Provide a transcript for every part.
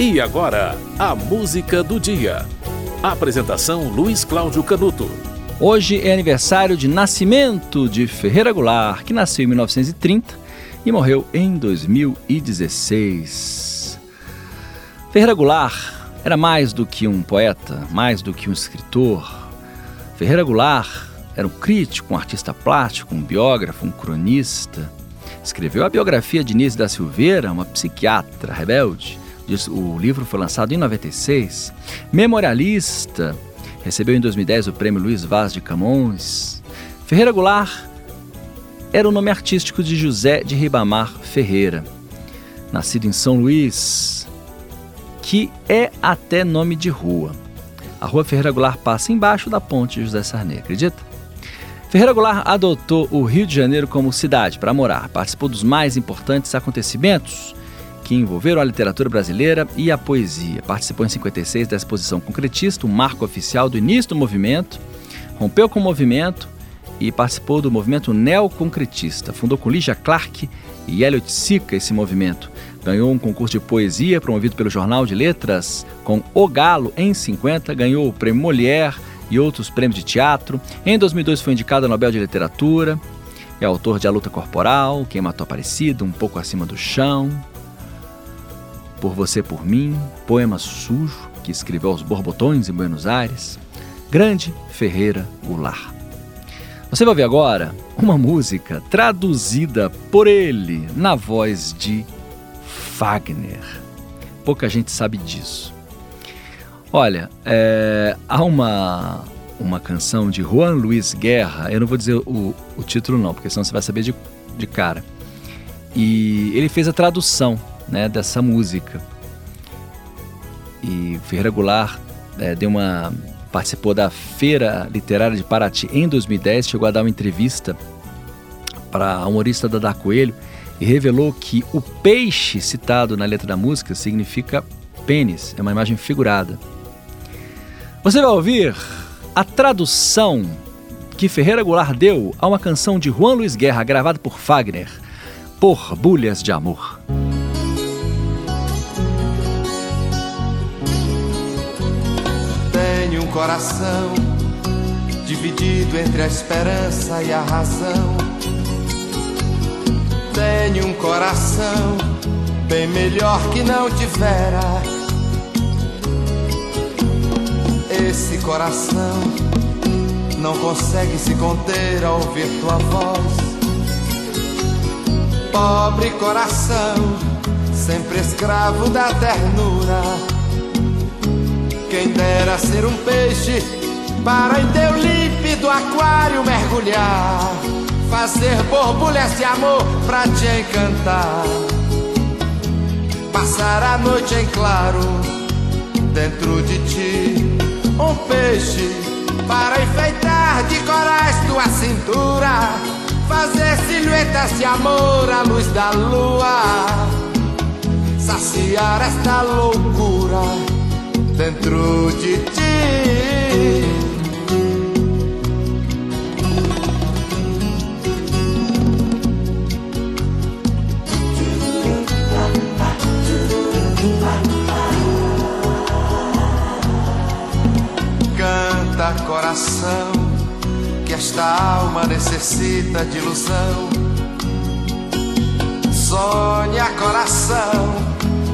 E agora, a música do dia. Apresentação Luiz Cláudio Canuto. Hoje é aniversário de nascimento de Ferreira Goulart, que nasceu em 1930 e morreu em 2016. Ferreira Goulart era mais do que um poeta, mais do que um escritor. Ferreira Goulart era um crítico, um artista plástico, um biógrafo, um cronista. Escreveu a biografia de Inês da Silveira, uma psiquiatra rebelde o livro foi lançado em 96. Memorialista, recebeu em 2010 o prêmio Luiz Vaz de Camões. Ferreira Goulart era o nome artístico de José de Ribamar Ferreira, nascido em São Luís, que é até nome de rua. A rua Ferreira Goulart passa embaixo da ponte José Sarney, acredita? Ferreira Goulart adotou o Rio de Janeiro como cidade para morar, participou dos mais importantes acontecimentos que envolveram a literatura brasileira e a poesia. Participou em 56 da exposição concretista, um marco oficial do início do movimento, rompeu com o movimento e participou do movimento neoconcretista. Fundou com Lígia Clark e Elliot Sica esse movimento. Ganhou um concurso de poesia promovido pelo Jornal de Letras com O Galo em 50, ganhou o Prêmio Molière e outros prêmios de teatro. Em 2002 foi indicado ao Nobel de Literatura. É autor de A Luta Corporal, Quem Matou Aparecido, Um Pouco Acima do Chão, por Você Por Mim, poema sujo que escreveu aos borbotões em Buenos Aires, Grande Ferreira Goulart. Você vai ouvir agora uma música traduzida por ele na voz de Wagner. Pouca gente sabe disso. Olha, é, há uma, uma canção de Juan Luiz Guerra, eu não vou dizer o, o título não, porque senão você vai saber de, de cara. E ele fez a tradução né, dessa música. E Ferreira Goulart é, deu uma participou da Feira Literária de Paraty em 2010, chegou a dar uma entrevista para a humorista Dada Coelho e revelou que o peixe citado na letra da música significa pênis, é uma imagem figurada. Você vai ouvir a tradução que Ferreira Goulart deu a uma canção de Juan Luiz Guerra gravada por Fagner, Por Bulhas de Amor. Coração dividido entre a esperança e a razão. Tenho um coração bem melhor que não tivera. Esse coração não consegue se conter ao ouvir tua voz. Pobre coração, sempre escravo da ternura quem dera ser um peixe para em teu límpido aquário mergulhar, fazer borbulhas de amor pra te encantar, passar a noite em claro dentro de ti, um peixe para enfeitar de corais tua cintura, fazer silhuetas de amor à luz da lua, saciar esta loucura dentro de ti. Canta coração, que esta alma necessita de ilusão. Sonha coração,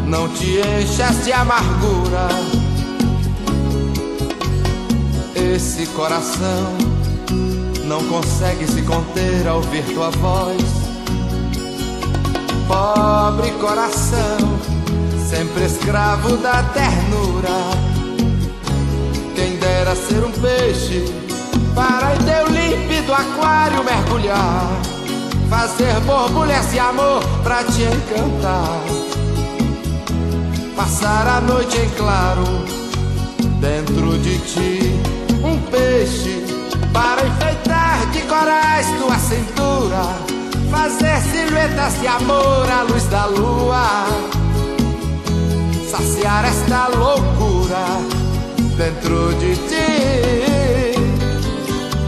não te enchas de amargura esse coração não consegue se conter ao ouvir tua voz. Pobre coração, sempre escravo da ternura. Quem dera ser um peixe para em teu límpido aquário mergulhar, fazer borbulhas de amor pra te encantar, passar a noite em claro dentro de ti ser silhuetas de amor à luz da lua, saciar esta loucura dentro de ti.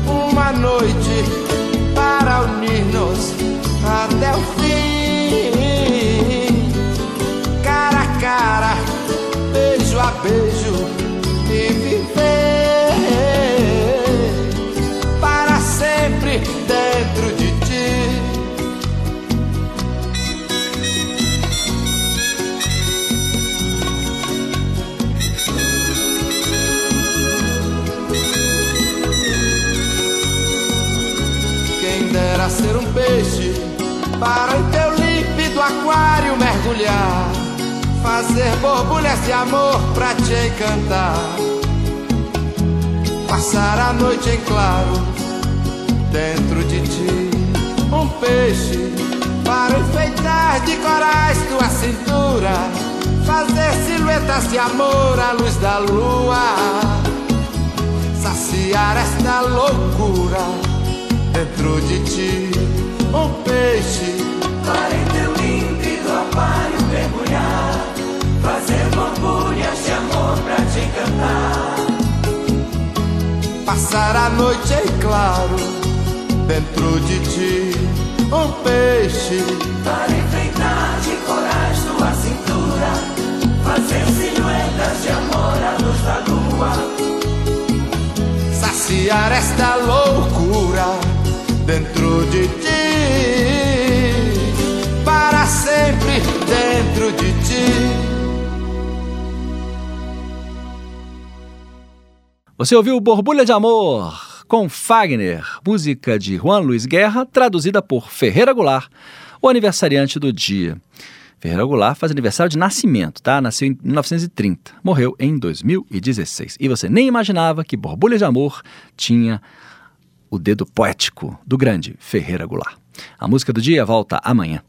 Uma noite para unir-nos até o fim, cara a cara, beijo a beijo e viver. Para em teu límpido aquário mergulhar. Fazer borbulhas de amor pra te encantar. Passar a noite em claro Dentro de ti. Um peixe Para enfeitar de corais tua cintura. Fazer silhuetas de amor à luz da lua. Saciar esta loucura dentro de ti, um peixe. Para em teu límpido aquário mergulhar, fazer borbulhas de amor pra te encantar. Passar a noite em claro dentro de ti, um peixe. Para enfeitar de corais tua cintura, fazer silhuetas de amor à luz da lua, saciar esta loucura de ti, para sempre dentro de ti. Você ouviu Borbulha de Amor com Fagner, música de Juan Luiz Guerra, traduzida por Ferreira Goulart, o aniversariante do dia. Ferreira Goulart faz aniversário de nascimento, tá? Nasceu em 1930, morreu em 2016. E você nem imaginava que Borbulha de Amor tinha o dedo poético do grande Ferreira Goulart. A música do dia volta amanhã.